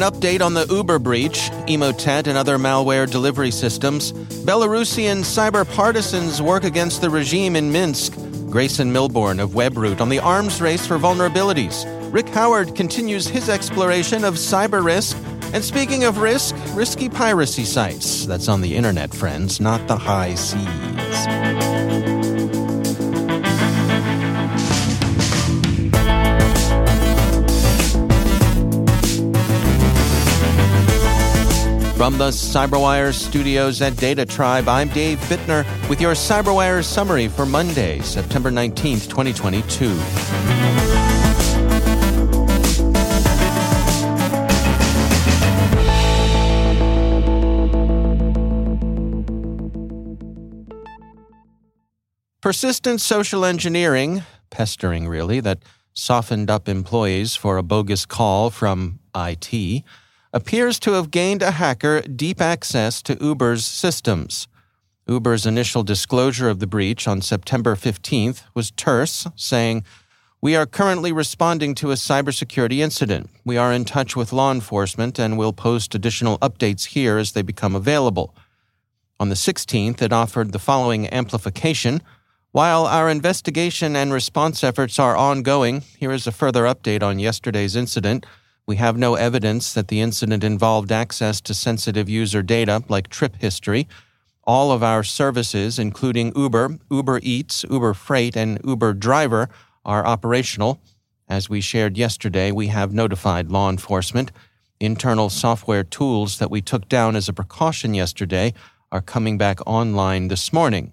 An update on the Uber breach, Emotet, and other malware delivery systems. Belarusian cyber partisans work against the regime in Minsk. Grayson Milbourne of Webroot on the arms race for vulnerabilities. Rick Howard continues his exploration of cyber risk. And speaking of risk, risky piracy sites. That's on the internet, friends, not the high seas. From the CyberWire studios at Data Tribe, I'm Dave Bittner with your CyberWire summary for Monday, September 19th, 2022. Persistent social engineering, pestering really, that softened up employees for a bogus call from IT appears to have gained a hacker deep access to Uber's systems. Uber's initial disclosure of the breach on September 15th was terse, saying, We are currently responding to a cybersecurity incident. We are in touch with law enforcement and will post additional updates here as they become available. On the 16th, it offered the following amplification. While our investigation and response efforts are ongoing, here is a further update on yesterday's incident. We have no evidence that the incident involved access to sensitive user data like trip history. All of our services, including Uber, Uber Eats, Uber Freight, and Uber Driver, are operational. As we shared yesterday, we have notified law enforcement. Internal software tools that we took down as a precaution yesterday are coming back online this morning.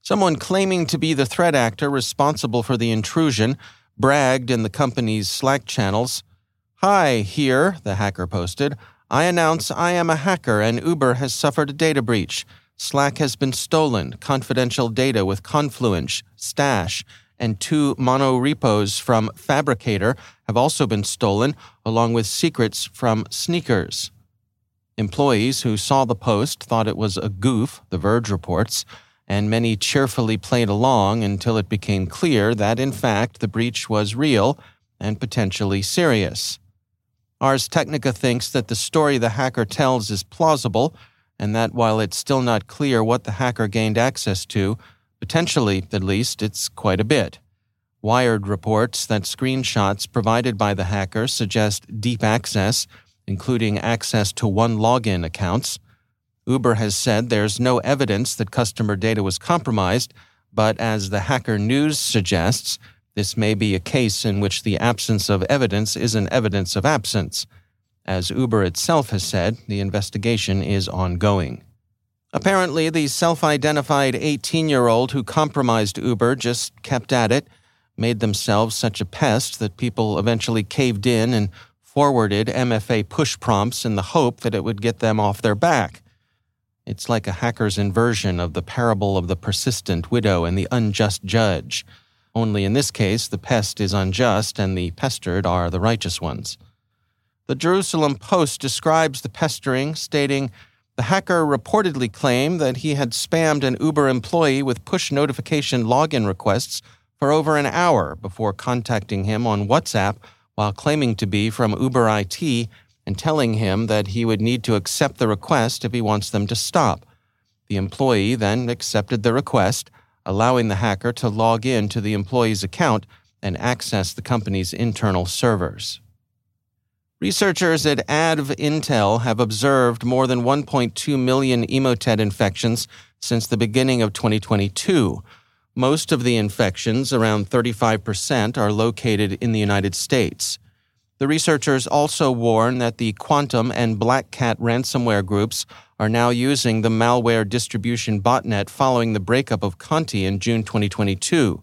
Someone claiming to be the threat actor responsible for the intrusion bragged in the company's Slack channels Hi, here, the hacker posted. I announce I am a hacker and Uber has suffered a data breach. Slack has been stolen. Confidential data with Confluence, Stash, and two mono repos from Phabricator have also been stolen, along with secrets from Sneakers. Employees who saw the post thought it was a goof, The Verge reports, and many cheerfully played along until it became clear that, in fact, the breach was real and potentially serious. Ars Technica thinks that the story the hacker tells is plausible, and that while it's still not clear what the hacker gained access to, potentially, at least, it's quite a bit. Wired reports that screenshots provided by the hacker suggest deep access, including access to OneLogin accounts. Uber has said there's no evidence that customer data was compromised, but as the Hacker News suggests, this may be a case in which the absence of evidence is an evidence of absence. As Uber itself has said, the investigation is ongoing. Apparently, the self identified 18 year old who compromised Uber just kept at it, made themselves such a pest that people eventually caved in and forwarded MFA push prompts in the hope that it would get them off their back. It's like a hacker's inversion of the parable of the persistent widow and the unjust judge. Only in this case, the pest is unjust and the pestered are the righteous ones. The Jerusalem Post describes the pestering, stating, the hacker reportedly claimed that he had spammed an Uber employee with push notification login requests for over an hour before contacting him on WhatsApp while claiming to be from Uber IT and telling him that he would need to accept the request if he wants them to stop. The employee then accepted the request, allowing the hacker to log in to the employee's account and access the company's internal servers. Researchers at AdvIntel have observed more than 1.2 million Emotet infections since the beginning of 2022 most of the infections, around 35%, are located in the United States. The researchers also warn that the Quantum and Black Cat ransomware groups are now using the malware distribution botnet following the breakup of Conti in June 2022.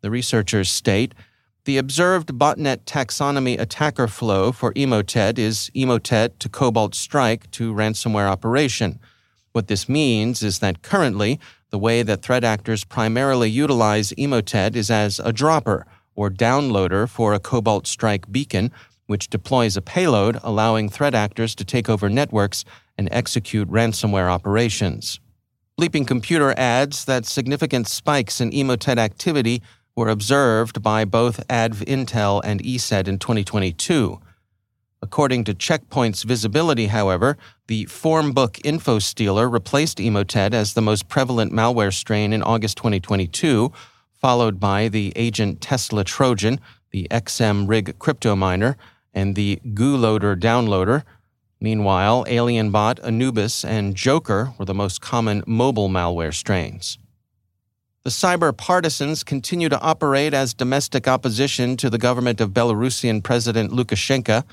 The researchers state the observed botnet taxonomy attacker flow for Emotet is Emotet to Cobalt Strike to ransomware operation. What this means is that currently the way that threat actors primarily utilize Emotet is as a dropper or downloader for a Cobalt Strike beacon, which deploys a payload allowing threat actors to take over networks and execute ransomware operations. Bleeping Computer adds that significant spikes in Emotet activity were observed by both AdvIntel and ESET in 2022. According to Check Point's visibility, however, the Formbook Info Stealer replaced Emotet as the most prevalent malware strain in August 2022, followed by the Agent Tesla Trojan, the XMRig crypto miner, and the GuLoader downloader. Meanwhile, AlienBot, Anubis, and Joker were the most common mobile malware strains. The cyber partisans continue to operate as domestic opposition to the government of Belarusian President Lukashenko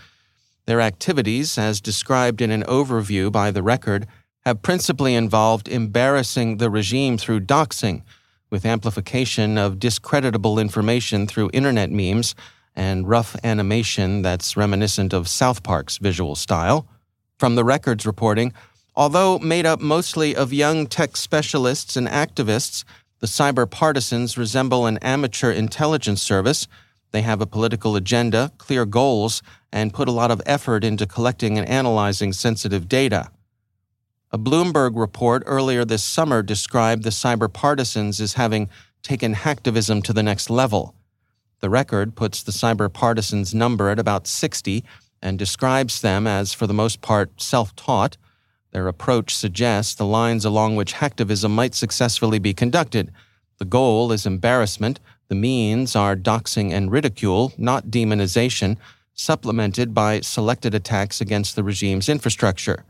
their activities, as described in an overview by the record, have principally involved embarrassing the regime through doxing, with amplification of discreditable information through internet memes and rough animation that's reminiscent of South Park's visual style. From the record's reporting, although made up mostly of young tech specialists and activists, the cyber partisans resemble an amateur intelligence service they have a political agenda, clear goals, and put a lot of effort into collecting and analyzing sensitive data. A Bloomberg report earlier this summer described the cyber partisans as having taken hacktivism to the next level. The record puts the cyber partisans' number at about 60 and describes them as, for the most part, self taught. Their approach suggests the lines along which hacktivism might successfully be conducted. The goal is embarrassment, the means are doxing and ridicule, not demonization, supplemented by selected attacks against the regime's infrastructure.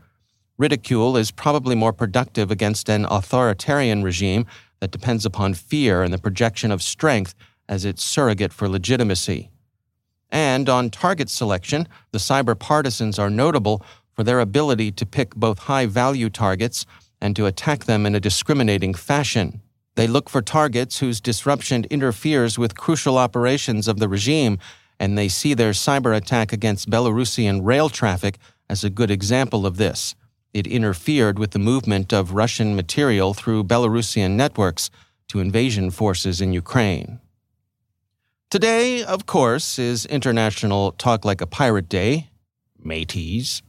Ridicule is probably more productive against an authoritarian regime that depends upon fear and the projection of strength as its surrogate for legitimacy. And on target selection, the cyber partisans are notable for their ability to pick both high value targets and to attack them in a discriminating fashion. They look for targets whose disruption interferes with crucial operations of the regime, and they see their cyber attack against Belarusian rail traffic as a good example of this. It interfered with the movement of Russian material through Belarusian networks to invasion forces in Ukraine. Today, of course, is International Talk Like a Pirate Day. Mateys.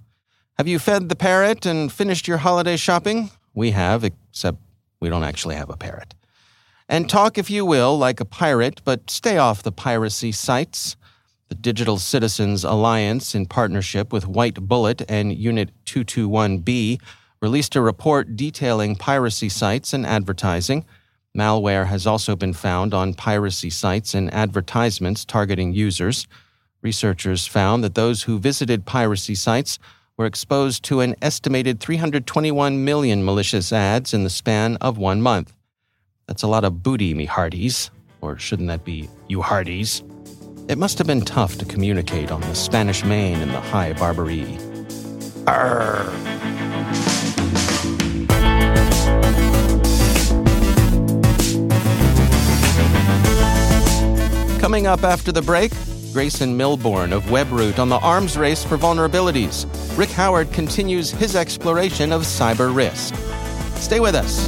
Have you fed the parrot and finished your holiday shopping? We have, except we don't actually have a parrot. And talk, if you will, like a pirate, but stay off the piracy sites. The Digital Citizens Alliance, in partnership with White Bullet and Unit 221B, released a report detailing piracy sites and advertising. Malware has also been found on piracy sites and advertisements targeting users. Researchers found that those who visited piracy sites were exposed to an estimated 321 million malicious ads in the span of one month. That's a lot of booty, me hearties. Or shouldn't that be you hearties? It must have been tough to communicate on the Spanish Main and the High Barbary. Arr! Coming up after the break, Grayson Milbourne of WebRoot on the arms race for vulnerabilities. Rick Howard continues his exploration of cyber risk. Stay with us.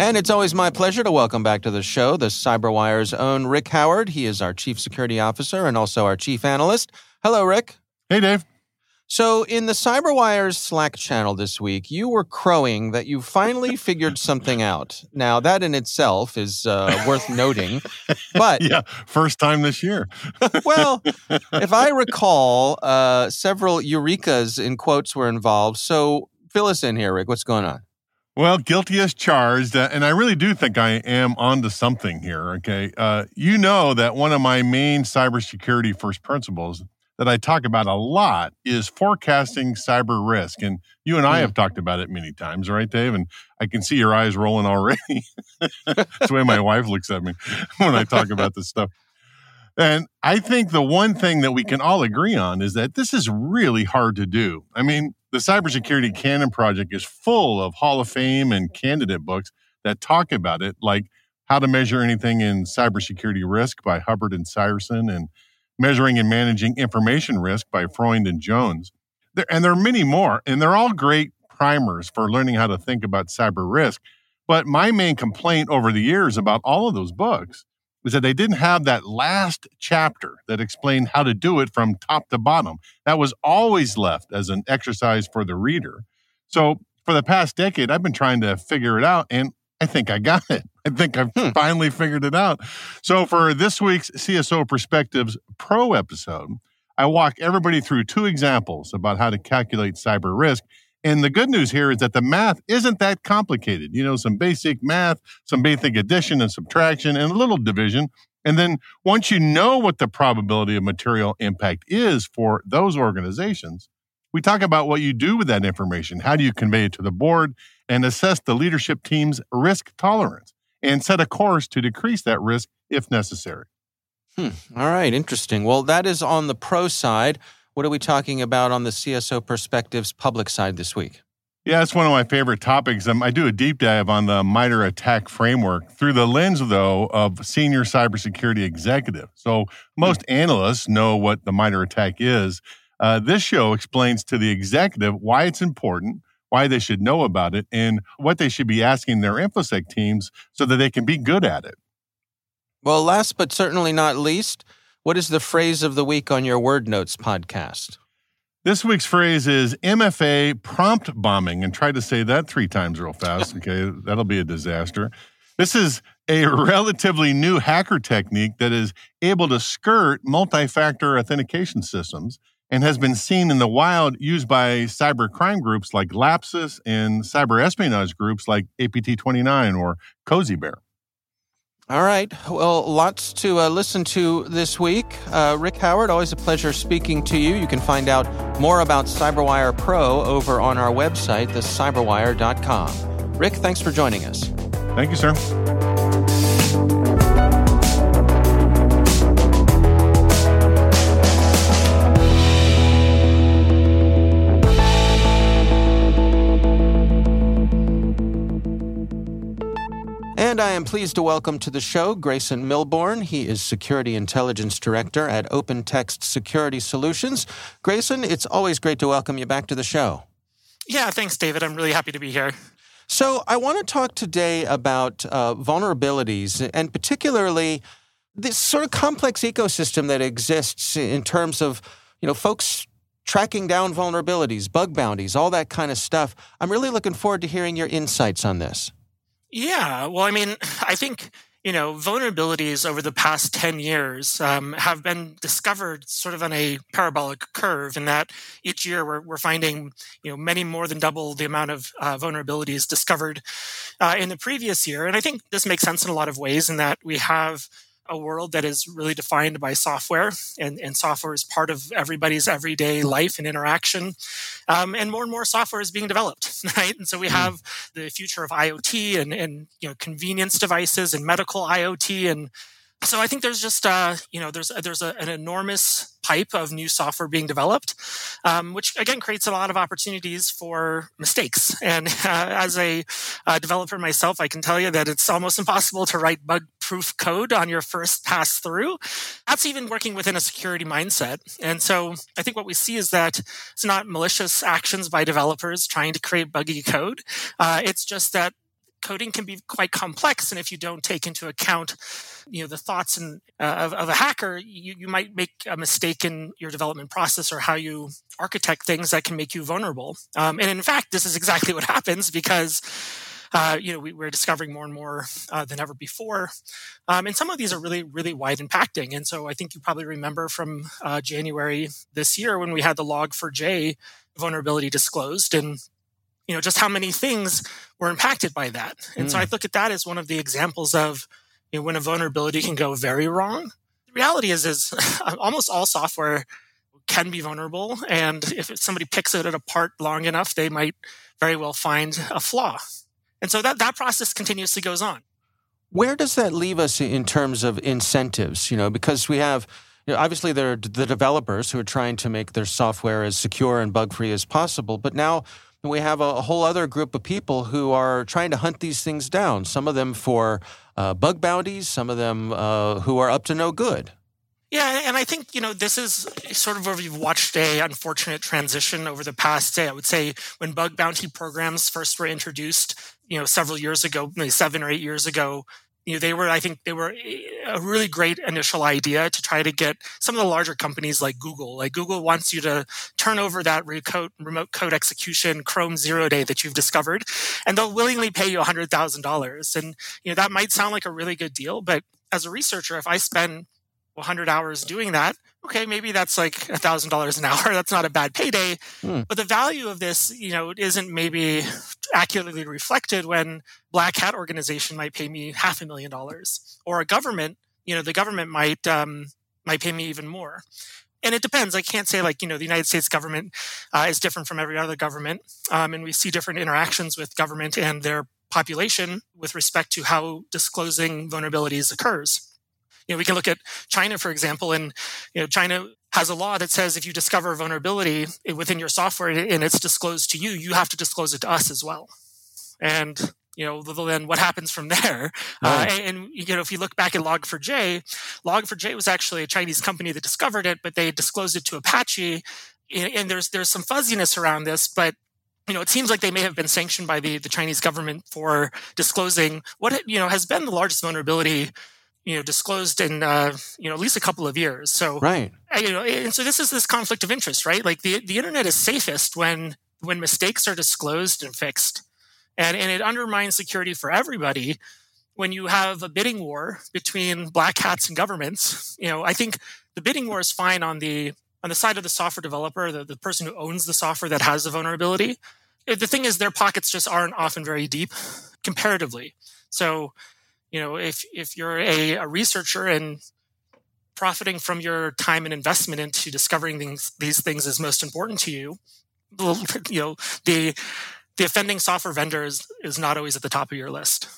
And it's always my pleasure to welcome back to the show the CyberWire's own Rick Howard. He is our Chief Security Officer and also our Chief Analyst. Hello, Rick. Hey, Dave. So, in the CyberWire's Slack channel this week, you were crowing that you finally figured something out. Now, that in itself is uh, worth noting. But yeah, first time this year. well, if I recall, uh, several eurekas in quotes were involved. So, fill us in here, Rick. What's going on? Well, guilty as charged, uh, and I really do think I am onto something here. Okay, uh, you know that one of my main cybersecurity first principles that I talk about a lot is forecasting cyber risk, and you and I mm. have talked about it many times, right, Dave? And I can see your eyes rolling already. That's the way my wife looks at me when I talk about this stuff. And I think the one thing that we can all agree on is that this is really hard to do. I mean, the Cybersecurity Canon Project is full of Hall of Fame and candidate books that talk about it, like How to Measure Anything in Cybersecurity Risk by Hubbard and Seiersen and Measuring and Managing Information Risk by Freund and Jones. There, and there are many more, and they're all great primers for learning how to think about cyber risk. But my main complaint over the years about all of those books was that they didn't have that last chapter that explained how to do it from top to bottom. That was always left as an exercise for the reader. So for the past decade, I've been trying to figure it out, and I think I got it. I think I've hmm. finally figured it out. So for this week's CSO Perspectives Pro episode, I walk everybody through two examples about how to calculate cyber risk and the good news here is that the math isn't that complicated. You know, some basic math, some basic addition and subtraction, and a little division. And then once you know what the probability of material impact is for those organizations, we talk about what you do with that information. How do you convey it to the board and assess the leadership team's risk tolerance and set a course to decrease that risk if necessary? Hmm. All right, interesting. Well, that is on the pro side. What are we talking about on the CSO Perspectives public side this week? Yeah, it's one of my favorite topics. Um, I do a deep dive on the MITRE ATT&CK framework through the lens, though, of senior cybersecurity executive. So most mm. analysts know what the MITRE ATT&CK is. Uh, this show explains to the executive why it's important, why they should know about it, and what they should be asking their InfoSec teams so that they can be good at it. Well, last but certainly not least, what is the phrase of the week on your Word Notes podcast? This week's phrase is MFA prompt bombing, and try to say that three times real fast. Okay, that'll be a disaster. This is a relatively new hacker technique that is able to skirt multi factor authentication systems and has been seen in the wild used by cyber crime groups like Lapsus and cyber espionage groups like APT 29 or Cozy Bear. All right. Well, lots to uh, listen to this week. Uh, Rick Howard, always a pleasure speaking to you. You can find out more about CyberWire Pro over on our website, thecyberwire.com. Rick, thanks for joining us. Thank you, sir. And I am pleased to welcome to the show Grayson Milbourne. He is Security Intelligence Director at OpenText Security Solutions. Grayson, it's always great to welcome you back to the show. Yeah, thanks, David. I'm really happy to be here. So, I want to talk today about uh, vulnerabilities and particularly this sort of complex ecosystem that exists in terms of, you know, folks tracking down vulnerabilities, bug bounties, all that kind of stuff. I'm really looking forward to hearing your insights on this. Yeah, well, I mean, I think you know vulnerabilities over the past 10 years um, have been discovered sort of on a parabolic curve in that each year we're, we're finding you know many more than double the amount of uh, vulnerabilities discovered uh, in the previous year. And i think this makes sense in a lot of ways in that we have a world that is really defined by software, and, and software is part of everybody's everyday life and interaction. Um, and more and more software is being developed, right? And so we hmm. have the future of IoT and, and you know convenience devices and medical IoT and so I think there's just uh, you know there's there's a, an enormous pipe of new software being developed, um, which again creates a lot of opportunities for mistakes. And uh, as a uh, developer myself, I can tell you that it's almost impossible to write bug-proof code on your first pass through. That's even working within a security mindset. And so I think what we see is that it's not malicious actions by developers trying to create buggy code. Uh, it's just that coding can be quite complex and if you don't take into account you know the thoughts and uh, of, of, a hacker you, you might make a mistake in your development process or how you architect things that can make you vulnerable um, and in fact this is exactly what happens because uh, you know, we, are discovering more and more uh, than ever before. Um, and some of these are really, really wide impacting. And so I think you probably remember from uh, January this year when we had the log4j vulnerability disclosed. And you know just how many things were impacted by that and mm. so i hmm. look at that as one of the examples of you know when a vulnerability can go very wrong the reality is is almost all software can be vulnerable and if somebody picks it apart long enough they might very well find a flaw and so that that process continuously goes on where does that leave us in terms of incentives you know because we have you know, obviously there are the developers who are trying to make their software as secure and bug free as possible but now we have a, whole other group of people who are trying to hunt these things down. Some of them for uh, bug bounties, some of them uh, who are up to no good. Yeah, and I think you know this is sort of where we've watched a unfortunate transition over the past. day. I would say when bug bounty programs first were introduced, you know, several years ago, maybe seven or eight years ago, you know, they were, I think they were eh, a really great initial idea to try to get some of the larger companies like Google. Like Google wants you to turn over that remote code execution Chrome zero day that you've discovered, and they'll willingly pay you $100,000. And, you know, that might sound like a really good deal, but as a researcher, if I spend 100 hours doing that, okay, maybe that's like $1,000 an hour. That's not a bad payday. Hmm. But the value of this, you know, isn't maybe accurately reflected when Black Hat organization might pay me half a million dollars or a government, you know, the government might, um, might pay me even more. And it depends. I can't say like, you know, the United States government uh, is different from every other government. Um, and we see different interactions with government and their population with respect to how disclosing vulnerabilities occurs. You know, we can look at China, for example, and you know, China has a law that says if you discover a vulnerability within your software and it's disclosed to you, you have to disclose it to us as well. And you know, then what happens from there? Right. Uh, and, and, you know, if you look back at Log4j, Log4j was actually a Chinese company that discovered it, but they disclosed it to Apache. And, and there's there's some fuzziness around this, but you know, it seems like they may have been sanctioned by the, the Chinese government for disclosing what you know has been the largest vulnerability you know disclosed in uh, you know at least a couple of years. So right, you know, and so this is this conflict of interest, right? Like the the internet is safest when when mistakes are disclosed and fixed, and and it undermines security for everybody when you have a bidding war between black hats and governments. You know, I think the bidding war is fine on the on the side of the software developer, the, the person who owns the software that has the vulnerability. The thing is, their pockets just aren't often very deep comparatively. So you know if if you're a, a researcher and profiting from your time and investment into discovering these, these things is most important to you you know the the offending software vendor is, is not always at the top of your list.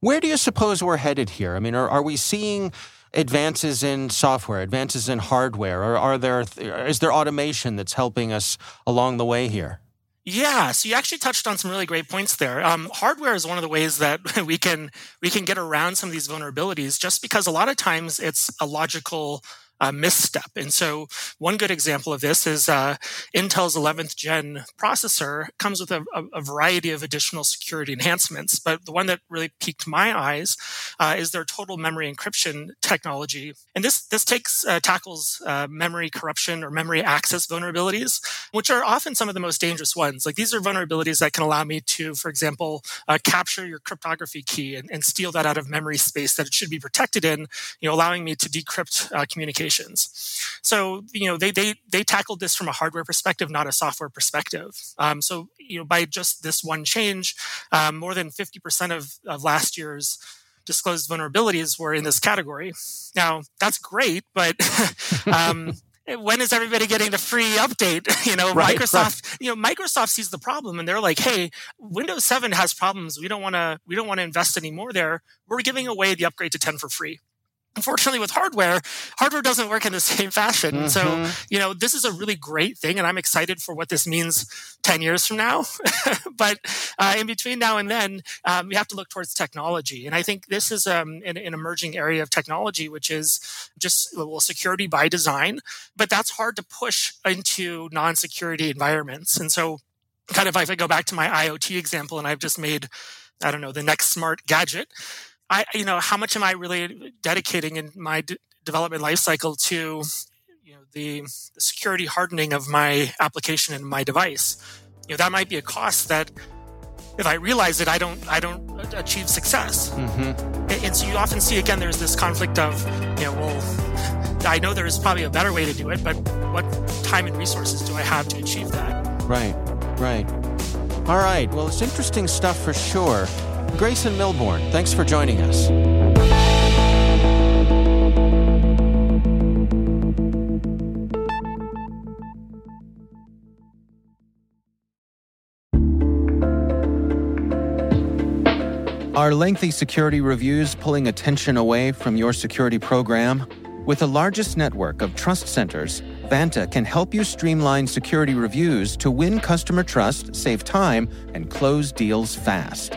Where do you suppose we're headed here? I mean are, are we seeing advances in software advances in hardware? Or are there is there automation that's helping us along the way here yeah, so you actually touched on some really great points there. Um, hardware is one of the ways that we can we can get around some of these vulnerabilities, just because a lot of times it's a logical uh, misstep. And so, one good example of this is uh, Intel's 11th gen processor comes with a, a, variety of additional security enhancements. But the one that really piqued my eyes uh, is their total memory encryption technology. And this this takes uh, tackles uh, memory corruption or memory access vulnerabilities, which are often some of the most dangerous ones. Like these are vulnerabilities that can allow me to, for example, uh, capture your cryptography key and, and, steal that out of memory space that it should be protected in, you know, allowing me to decrypt communication so, you know, they, they, they tackled this from a hardware perspective, not a software perspective. Um, so, you know, by just this one change, um, more than 50% of, of last year's disclosed vulnerabilities were in this category. Now, that's great, but um, when is everybody getting the free update? You know, right, Microsoft, right. you know, Microsoft sees the problem and they're like, "Hey, Windows 7 has problems. We don't want to we don't want to invest any more there. We're giving away the upgrade to 10 for free." Unfortunately with hardware hardware doesn't work in the same fashion mm-hmm. so you know this is a really great thing and i'm excited for what this means 10 years from now but uh, in between now and then um, we have to look towards technology and i think this is um, an, an, emerging area of technology which is just well security by design but that's hard to push into non-security environments and so kind of if i go back to my iot example and i've just made I don't know, the next smart gadget. I, you know, how much am I really dedicating in my d- development lifecycle to, you know, the, the security hardening of my application and my device? You know, that might be a cost that if I realize it, I don't, I don't achieve success. Mm-hmm. And, so you often see again, there's this conflict of, you know, well, I know there's probably a better way to do it, but what time and resources do I have to achieve that? Right, right. All right. Well, it's interesting stuff for sure. Grayson Milbourne, thanks for joining us. Are lengthy security reviews pulling attention away from your security program? With the largest network of trust centers, Vanta can help you streamline security reviews to win customer trust, save time, and close deals fast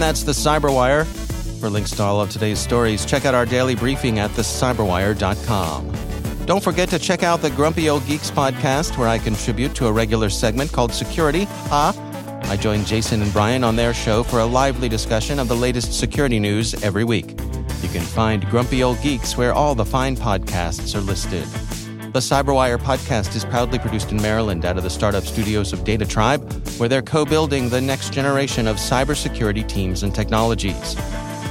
That's the Cyberwire. For links to all of today's stories, check out our daily briefing at thecyberwire.com. Don't forget to check out the Grumpy Old Geeks podcast, where I contribute to a regular segment called Security. Ah, I join Jason and Brian on their show for a lively discussion of the latest security news every week. You can find Grumpy Old Geeks where all the fine podcasts are listed. The Cyberwire podcast is proudly produced in Maryland out of the startup studios of Data Tribe, where they're co building the next generation of cybersecurity teams and technologies.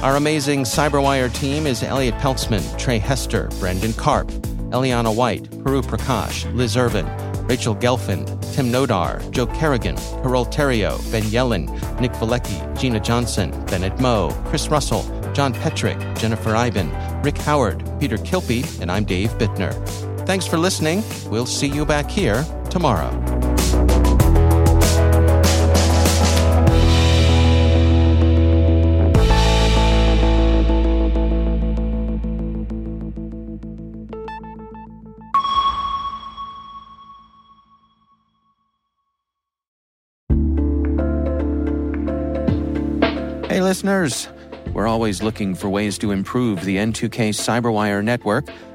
Our amazing Cyberwire team is Elliott Peltzman, Tre Hester, Brandon Karpf, Eliana White, Puru Prakash, Liz Irvin, Rachel Gelfand, Tim Nodar, Joe Carrigan, Carole Theriault, Ben Yelin, Nick Veliky, Gina Johnson, Bennett Moe, Chris Russell, John Petrik, Jennifer Eiben, Rick Howard, Peter Kilpe, and I'm Dave Bittner. Thanks for listening. We'll see you back here tomorrow. Hey, listeners, we're always looking for ways to improve the N2K CyberWire network